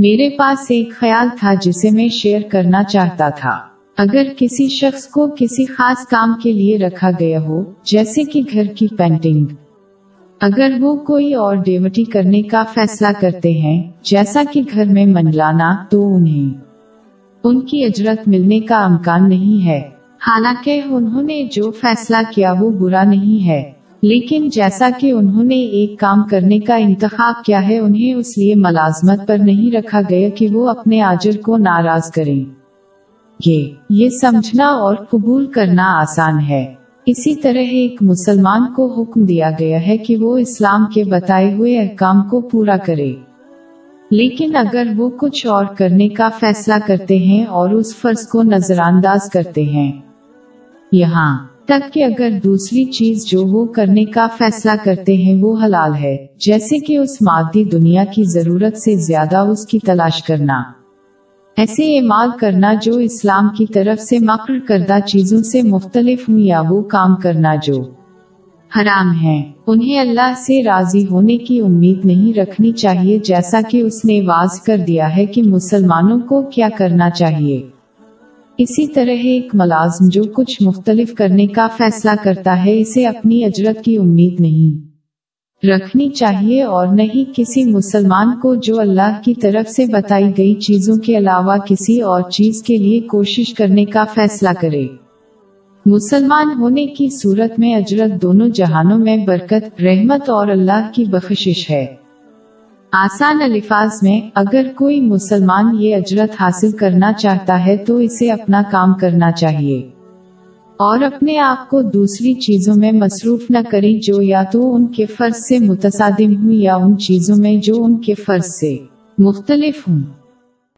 میرے پاس ایک خیال تھا جسے میں شیئر کرنا چاہتا تھا۔ اگر کسی شخص کو کسی خاص کام کے لیے رکھا گیا ہو، جیسے کہ گھر کی پینٹنگ۔ اگر وہ کوئی اور ڈیوٹی کرنے کا فیصلہ کرتے ہیں، جیسا کہ گھر میں منڈلانا تو انہیں ان کی اجرت ملنے کا امکان نہیں ہے۔ حالانکہ انہوں نے جو فیصلہ کیا وہ برا نہیں ہے۔ لیکن جیسا کہ انہوں نے ایک کام کرنے کا انتخاب کیا ہے، انہیں اس لیے ملازمت پر نہیں رکھا گیا کہ وہ اپنے آجر کو ناراض کریں۔ یہ یہ سمجھنا اور قبول کرنا آسان ہے۔ اسی طرح ایک مسلمان کو حکم دیا گیا ہے کہ وہ اسلام کے بتائے ہوئے احکام کو پورا کرے۔ لیکن اگر وہ کچھ اور کرنے کا فیصلہ کرتے ہیں اور اس فرض کو نظر انداز کرتے ہیں۔ یہاں تک کہ اگر دوسری چیز جو وہ کرنے کا فیصلہ کرتے ہیں وہ حلال ہے، جیسے کہ اس مادی دنیا کی ضرورت سے زیادہ اس کی تلاش کرنا۔ ایسے اعمال کرنا جو اسلام کی طرف سے مقر کردہ چیزوں سے مختلف ہوں یا وہ کام کرنا جو حرام ہے انہیں اللہ سے راضی ہونے کی امید نہیں رکھنی چاہیے، جیسا کہ اس نے واضح کر دیا ہے کہ مسلمانوں کو کیا کرنا چاہیے۔ اسی طرح ایک ملازم جو کچھ مختلف کرنے کا فیصلہ کرتا ہے، اسے اپنی اجرت کی امید نہیں رکھنی چاہیے اور نہیں کسی مسلمان کو جو اللہ کی طرف سے بتائی گئی چیزوں کے علاوہ کسی اور چیز کے لیے کوشش کرنے کا فیصلہ کرے۔ مسلمان ہونے کی صورت میں اجرت دونوں جہانوں میں برکت، رحمت اور اللہ کی بخشش ہے۔ آسان الفاظ میں، اگر کوئی مسلمان یہ اجرت حاصل کرنا چاہتا ہے تو اسے اپنا کام کرنا چاہیے۔ اور اپنے آپ کو دوسری چیزوں میں مصروف نہ کریں جو یا تو ان کے فرض سے متصادم ہوں یا ان چیزوں میں جو ان کے فرض سے مختلف ہوں۔